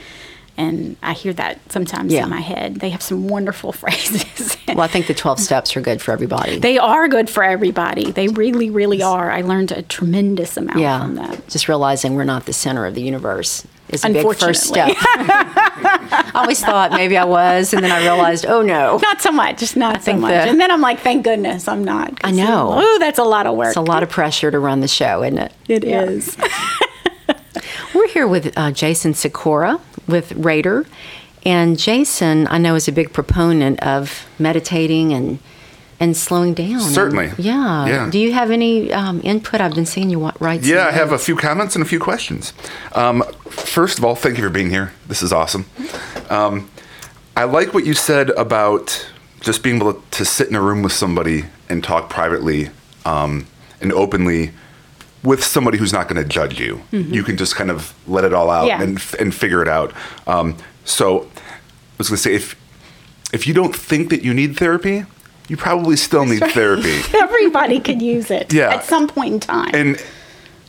And I hear that sometimes. Yeah. in my head. They have some wonderful phrases. well. I think the twelve steps are good for everybody. they are good for everybody. They really, really are. I learned a tremendous amount yeah, from them. just realizing we're not the center of the universe is a big first step. I always thought maybe I was, and then I realized, oh no, Not so much, just not so much. that- and then I'm like, thank goodness I'm not. I know. Oh, that's a lot of work. it's a lot of pressure to run the show, isn't it? It is. We're here with uh, Jason Sikora with Rader. And Jason, I know, is a big proponent of meditating and and slowing down. and- Certainly. yeah. Yeah. Do you have any um, input? I've been seeing you write. Yeah, I have a few comments and a few questions. Um, first of all, thank you for being here. This is awesome. Um, I like what you said about just being able to sit in a room with somebody and talk privately um, and openly with somebody who's not going to judge you. You can just kind of let it all out Yeah. and, and figure it out. Um, so I was going to say, if if you don't think that you need therapy, you probably still need therapy. Everybody could use it Yeah. at some point in time. and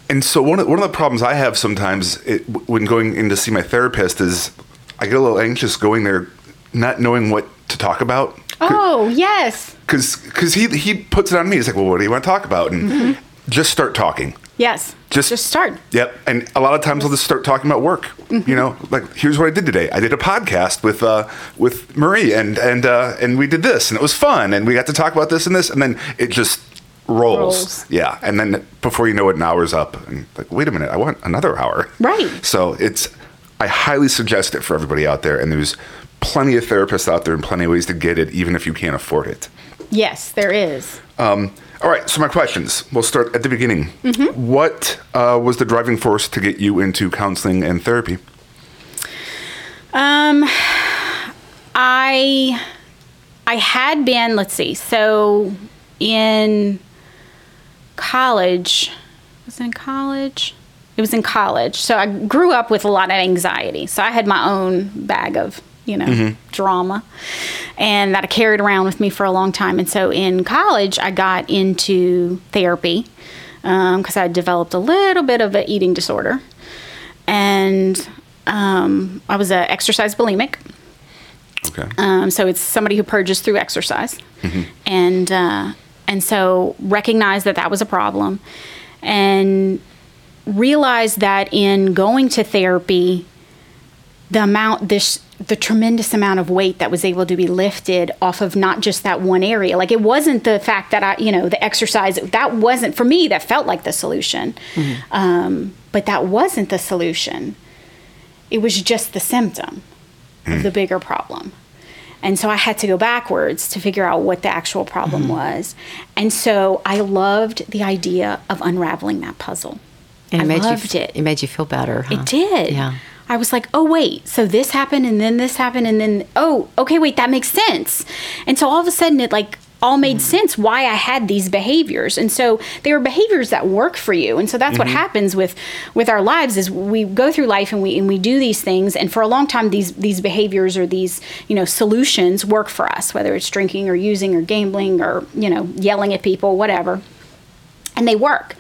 and so one of, one of the problems I have sometimes it, when going in to see my therapist is I get a little anxious going there, not knowing what to talk about. oh, yes. Because he he puts it on me. He's like, well, what do you want to talk about? And just start talking. Yes. Just- just start. Yep. And a lot of times I'll just start talking about work. Mm-hmm. You know, like here's what I did today. I did a podcast with uh, with Marie, and and uh, and we did this, and it was fun, and we got to talk about this and this, and then it just rolls. Rolls. Yeah. And then before you know it, an hour's up, and like, wait a minute, I want another hour. Right. So it's I highly suggest it for everybody out there, and there's plenty of therapists out there and plenty of ways to get it, even if you can't afford it. Yes, there is. Um, all right, so my questions. We'll start at the beginning. Mm-hmm. What uh, was the driving force to get you into counseling and therapy? Um, I I had been. Let's see. So in college, was in college? It was in college. So I grew up with a lot of anxiety. So I had my own bag of you know, drama, and that I carried around with me for a long time. And so in college, I got into therapy because I developed a little bit of an eating disorder, and um, I was an exercise bulimic. Okay. Um, so it's somebody who purges through exercise, and uh, and so recognized that that was a problem, and realized that in going to therapy, the amount this the tremendous amount of weight that was able to be lifted off of not just that one area like it wasn't the fact that i you know the exercise that wasn't for me that felt like the solution mm-hmm. um, but that wasn't the solution it was just the symptom of mm-hmm. the bigger problem and so I had to go backwards to figure out what the actual problem mm-hmm. was. And so I loved the idea of unraveling that puzzle. And it I made loved you, it. It made you feel better. Huh? It did. Yeah. I was like, oh, wait, so this happened and then this happened and then, oh, okay, wait, that makes sense. And so all of a sudden it like all made mm-hmm. sense why I had these behaviors. And so they were behaviors that work for you. And so that's what mm-hmm. happens with with our lives is we go through life and we and we do these things and for a long time these these behaviors or these, you know, solutions work for us, whether it's drinking or using or gambling or, you know, yelling at people, whatever and they work.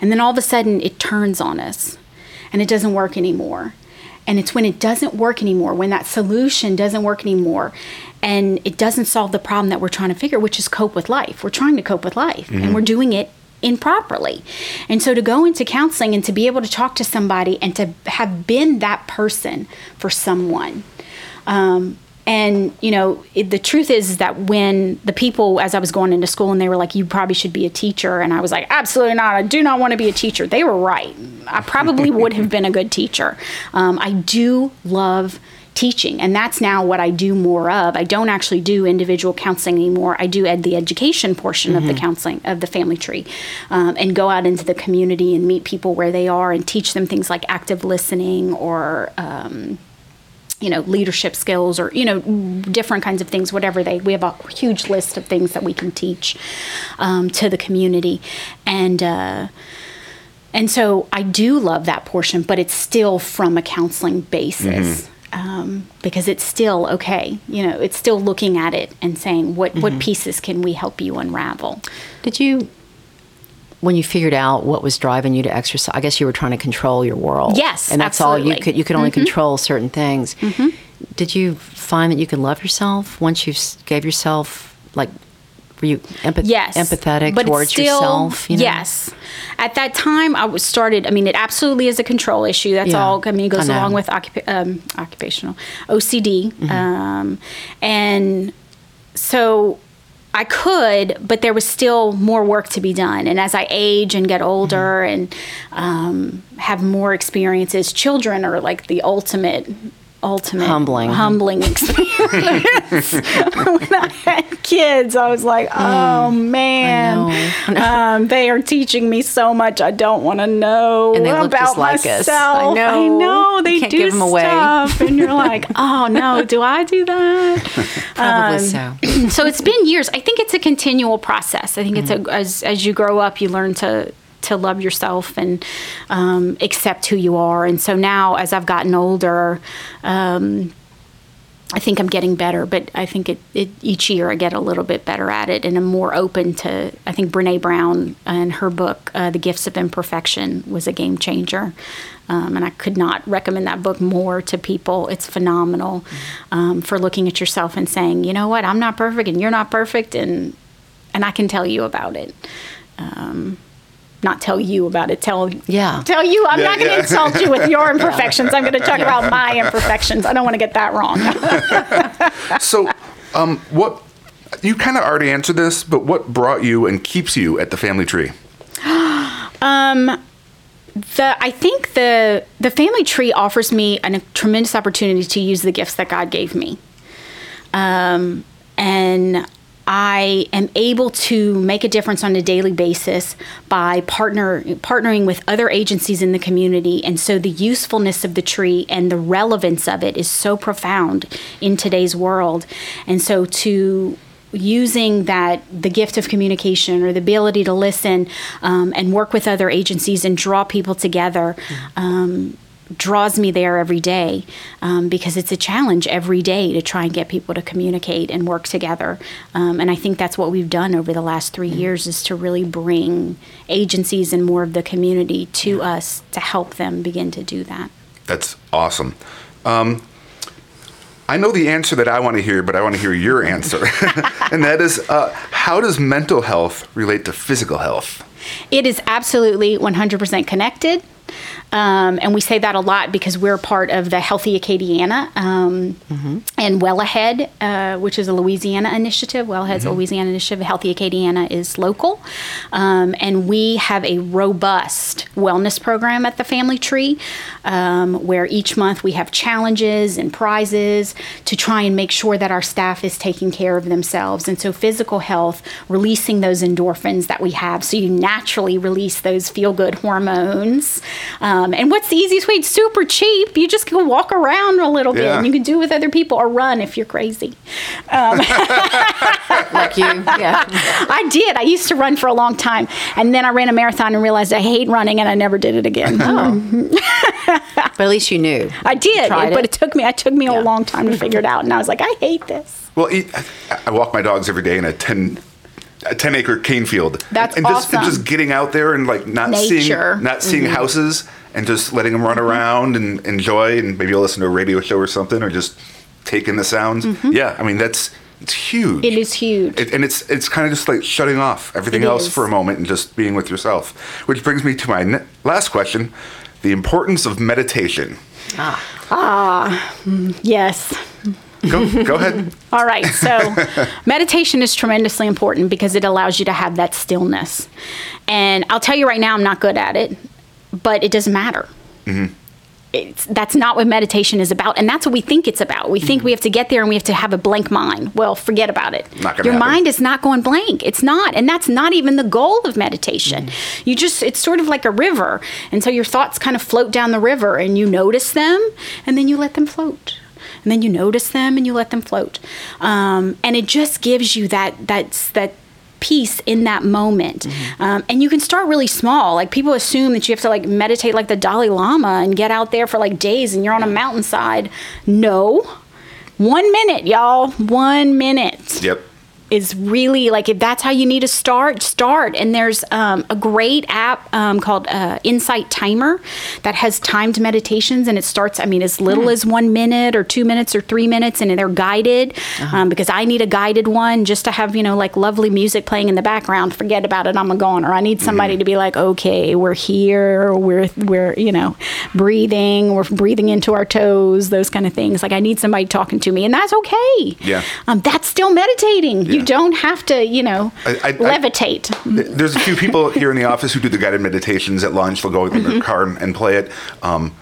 And then all of a sudden it turns on us and it doesn't work anymore. And it's when it doesn't work anymore, when that solution doesn't work anymore, and it doesn't solve the problem that we're trying to figure, which is cope with life. We're trying to cope with life, and we're doing it improperly. And so to go into counseling and to be able to talk to somebody and to have been that person for someone. Um, and you know it, the truth is, is that when the people as i was going into school and they were like you probably should be a teacher and i was like absolutely not. I do not want to be a teacher. They were right. I probably would have been a good teacher. Um, i do love teaching and that's now what i do more of. I don't actually do individual counseling anymore. I do ed the education portion of the counseling of the family tree um, and go out into the community and meet people where they are and teach them things like active listening or um, you know leadership skills or you know different kinds of things whatever they we have a huge list of things that we can teach um, to the community. And uh, and so I do love that portion but it's still from a counseling basis. Um, because it's still okay you know it's still looking at it and saying what what pieces can we help you unravel? Did you, when you figured out what was driving you to exercise, I guess you were trying to control your world. Yes, and that's all you could. You could only control certain things. Did you find that you could love yourself once you gave yourself like? Were you empath- yes empathetic but towards still, yourself? You know? yes at that time i was started i mean it absolutely is a control issue that's Yeah, all i mean it goes along with occupa- um, occupational ocd Mm-hmm. um, and so I could, but there was still more work to be done. And as I age and get older Mm-hmm. and um, have more experiences, children are like the ultimate, ultimate Humbling. humbling experience. when I had kids, I was like, oh man, Mm. know. um, they are teaching me so much I don't want to know And they look about just like us. myself. I know. I know they do give 'em away. stuff, and you're like, oh no, do I do that? Probably Um, so. so it's been years. I think it's a continual process. I think it's Mm-hmm. a as as you grow up, you learn to to love yourself and um, accept who you are. And so now, as I've gotten older. Um, I think I'm getting better, but I think it, it each year I get a little bit better at it, and I'm more open to. I think Brene Brown and her book, uh, "The Gifts of Imperfection," was a game changer, um, and I could not recommend that book more to people. It's phenomenal um, for looking at yourself and saying, you know what, I'm not perfect, and you're not perfect, and and I can tell you about it. Um, not tell you about it. Tell Yeah. Tell you. I'm Yeah, not going to yeah. insult you with your imperfections. I'm going to talk about my imperfections. I don't want to get that wrong. So, um, what you kind of already answered this, but what brought you and keeps you at the family tree? um, the I think the the family tree offers me an, a tremendous opportunity to use the gifts that God gave me, um, and I am able to make a difference on a daily basis by partner partnering with other agencies in the community, and so the usefulness of the tree and the relevance of it is so profound in today's world, and so to using that the gift of communication or the ability to listen um, and work with other agencies and draw people together um, draws me there every day um, because it's a challenge every day to try and get people to communicate and work together. Um, and I think that's what we've done over the last three years is to really bring agencies and more of the community to us to help them begin to do that. That's awesome. Um, I know the answer that I want to hear, but I want to hear your answer. and that is uh, how does mental health relate to physical health? It is absolutely 100% connected. Um, and we say that a lot because we're part of the Healthy Acadiana um, mm-hmm. and Well Ahead, uh, which is a Louisiana initiative. Well Ahead's mm-hmm. a Louisiana initiative. Healthy Acadiana is local. Um, and we have a robust wellness program at the Family Tree um, where each month we have challenges and prizes to try and make sure that our staff is taking care of themselves. And so, physical health, releasing those endorphins that we have, so you naturally release those feel good hormones. Um, and what's the easiest way? It's super cheap. You just go walk around a little bit, and you can do it with other people, or run if you're crazy. Um, like you, yeah. I did. I used to run for a long time, and then I ran a marathon and realized I hate running, and I never did it again. Oh. but at least you knew. I did, but it. it. took me. It took me yeah. a long time to figure it out, and I was like, I hate this. Well, I walk my dogs every day in a ten a 10 acre cane field. That's and awesome. just, and just getting out there and like not Nature. seeing not seeing mm-hmm. houses and just letting them run mm-hmm. around and enjoy and maybe you'll listen to a radio show or something or just take in the sounds. Mm-hmm. Yeah, I mean that's it's huge. It is huge. It, and it's it's kind of just like shutting off everything it else is. for a moment and just being with yourself. Which brings me to my ne- last question, the importance of meditation. Ah. Ah, yes. Go, go ahead. All right. So, meditation is tremendously important because it allows you to have that stillness. And I'll tell you right now, I'm not good at it, but it doesn't matter. Mm-hmm. It's, that's not what meditation is about and that's what we think it's about we think mm-hmm. we have to get there and we have to have a blank mind well forget about it your happen. mind is not going blank it's not and that's not even the goal of meditation mm-hmm. you just it's sort of like a river and so your thoughts kind of float down the river and you notice them and then you let them float and then you notice them and you let them float. Um, and it just gives you that that's that peace in that moment. Mm-hmm. Um, and you can start really small. Like people assume that you have to like meditate like the Dalai Lama and get out there for like days and you're on a mountainside. No. One minute, y'all. One minute. Yep is really like if that's how you need to start, start. And there's um, a great app um, called uh, Insight Timer that has timed meditations, and it starts. I mean, as little mm. as one minute or two minutes or three minutes, and they're guided. Uh-huh. Um, because I need a guided one just to have you know like lovely music playing in the background. Forget about it, I'm a goner. I need somebody mm. to be like, okay, we're here, we're we're you know breathing, we're breathing into our toes, those kind of things. Like I need somebody talking to me, and that's okay. Yeah, um, that's still meditating. Yeah. You don't have to, you know, I, I, levitate. I, there's a few people here in the office who do the guided meditations at lunch. They'll go in mm-hmm. their car and play it. Um,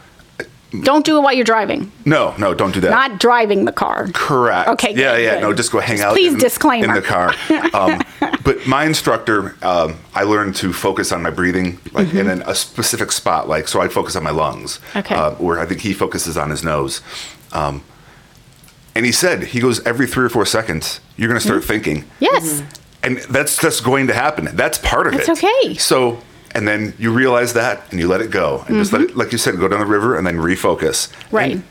don't do it while you're driving. No, no, don't do that. Not driving the car. Correct. Okay. Yeah, good, yeah. Good. No, just go hang just out. Please in, disclaimer in the car. Um, but my instructor, um, I learned to focus on my breathing, like mm-hmm. in a specific spot. Like so, I focus on my lungs. Okay. Uh, where I think he focuses on his nose. Um, and he said he goes every three or four seconds. You're going to start mm-hmm. thinking. Yes. Mm-hmm and that's just going to happen. That's part of that's it. It's okay. So, and then you realize that, and you let it go, and mm-hmm. just let it, like you said, go down the river, and then refocus. Right. And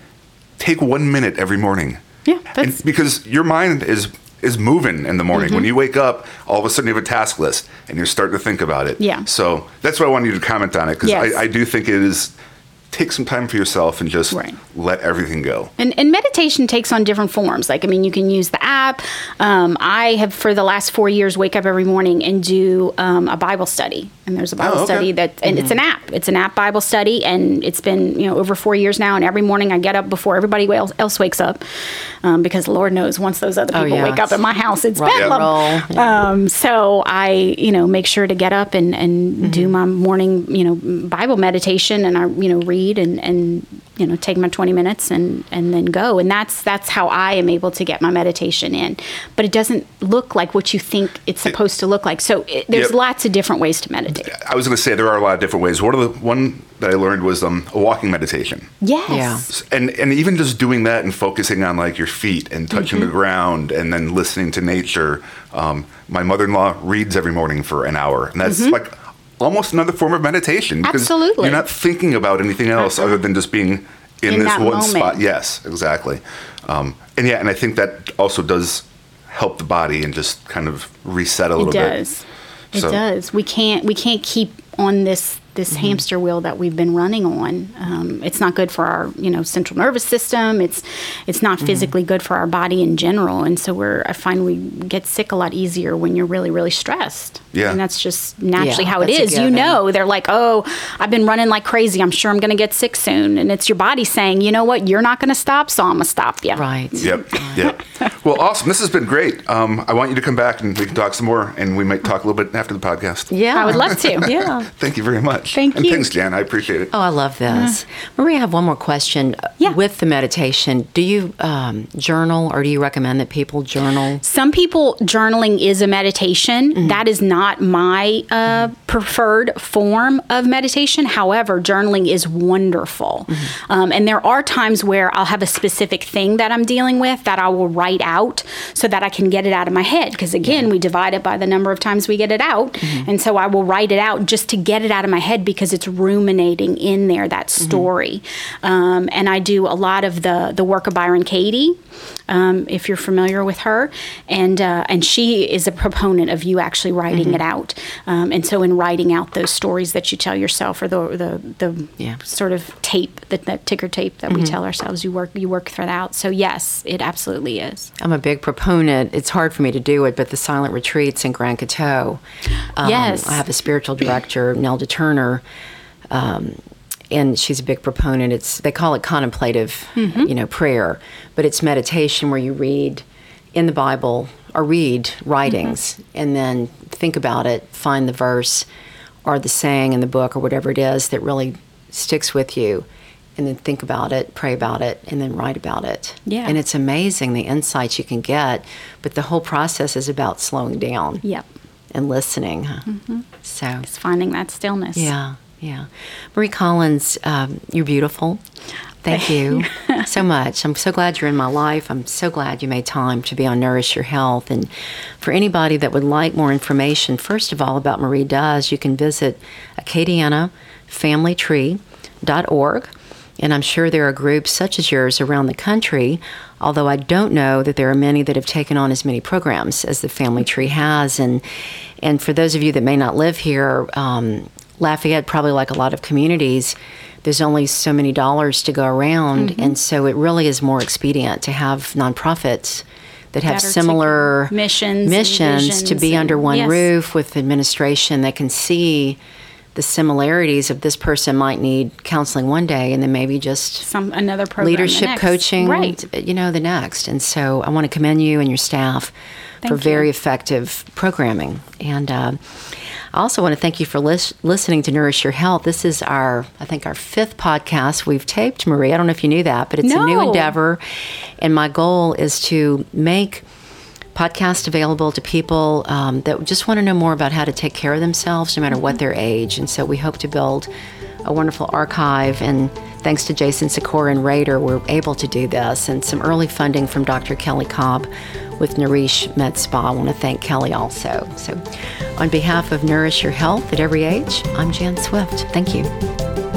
take one minute every morning. Yeah, that's... because your mind is is moving in the morning. Mm-hmm. When you wake up, all of a sudden you have a task list, and you're starting to think about it. Yeah. So that's why I wanted you to comment on it because yes. I, I do think it is take some time for yourself and just right. let everything go. And, and, meditation takes on different forms. Like, I mean, you can use the app. Um, I have, for the last four years, wake up every morning and do um, a Bible study. And there's a Bible oh, okay. study that, and mm-hmm. it's an app. It's an app Bible study, and it's been you know over four years now. And every morning I get up before everybody else else wakes up, um, because Lord knows once those other oh, people oh, yeah. wake up in my house, it's bedlam. Yeah. Um, so I you know make sure to get up and and mm-hmm. do my morning you know Bible meditation, and I you know read read and, and you know take my 20 minutes and and then go and that's that's how I am able to get my meditation in but it doesn't look like what you think it's supposed to look like so it, there's yep. lots of different ways to meditate I was going to say there are a lot of different ways one of the one that I learned was um, a walking meditation yes yeah. and and even just doing that and focusing on like your feet and touching mm-hmm. the ground and then listening to nature um, my mother-in-law reads every morning for an hour and that's mm-hmm. like almost another form of meditation because Absolutely. you're not thinking about anything else other than just being in, In this one moment. spot. Yes, exactly. Um, and yeah, and I think that also does help the body and just kind of reset a It little bit. It So- does. We can't we can't keep on this this Mm-hmm. hamster wheel that we've been running on. Um, it's not good for our you know central nervous system. It's it's Mm-hmm. not physically good for our body in general. And so we're I find we get sick a lot easier when you're really really stressed. Yeah. and that's just naturally Yeah, how it that's a is. You know, they're like, oh, I've been running like crazy. I'm sure I'm going to get sick soon. And it's your body saying, you know what, you're not going to stop, so I'm going to stop you. Right. Yep. Yep. well, awesome. This has been great. Um, I want you to come back and we can talk some more, and we might talk a little bit after the podcast. Yeah. I would love to. Yeah. Thank you very much. Thank and you. thanks, Jan. I appreciate it. Oh, I love this. Maria, I have one more question. Yeah. With the meditation, do you um, journal or do you recommend that people journal? Some people journaling is a meditation. That is not my uh, preferred form of meditation. However, journaling is wonderful. Um, and there are times where I'll have a specific thing that I'm dealing with that I will write out so that I can get it out of my head. Because again, we divide it by the number of times we get it out. And so I will write it out just to get it out of my head because it's ruminating in there, that story. Um, and I do a lot of the, the work of Byron Katie um, if you're familiar with her, and uh, and she is a proponent of you actually writing it out. Um, and so in writing out those stories that you tell yourself, or the the, the Yeah. sort of tape that that ticker tape that we tell ourselves, you work you work that out. So yes, it absolutely is. I'm a big proponent. It's hard for me to do it, but the silent retreats in Grand Coteau. um, Yes. I have a spiritual director, Nelda Turner, um, and she's a big proponent. It's they call it contemplative, mm-hmm. you know, prayer, but it's meditation where you read in the Bible or read writings mm-hmm. and then think about it, find the verse or the saying in the book or whatever it is that really sticks with you. And then think about it, pray about it, and then write about it. Yeah. And it's amazing the insights you can get, but the whole process is about slowing down Yep, and listening. Huh? Mm-hmm. So, it's finding that stillness. yeah, yeah. Marie Collins, um, you're beautiful. Thank you so much. I'm so glad you're in my life. I'm so glad you made time to be on Nourish Your Health. And for anybody that would like more information, first of all, about Marie Does, you can visit acadianafamilytree.org. And I'm sure there are groups such as yours around the country, although I don't know that there are many that have taken on as many programs as the Family Tree has. And and for those of you that may not live here, um, Lafayette, probably like a lot of communities, there's only so many dollars to go around, and so it really is more expedient to have nonprofits that have similar missions missions to be visions under one yes. roof with administration that can see the similarities of this person might need counseling one day and then maybe just Some another program. leadership coaching Right. you know the next and so i want to commend you and your staff for Thank very effective programming and uh, I also want to thank you for lis- listening to Nourish Your Health. This is our, I think, our fifth podcast we've taped, Marie. I don't know if you knew that, but it's a new endeavor. And my goal is to make podcast available to people um, that just want to know more about how to take care of themselves no matter what their age. And so we hope to build a wonderful archive. And thanks to Jason Sikora and Rader, we're able to do this. And some early funding from Dr. Kelly Cobb with Nourish Med Spa. I want to thank Kelly also. So, on behalf of Nourish Your Health at every age, I'm Jan Swift. Thank you.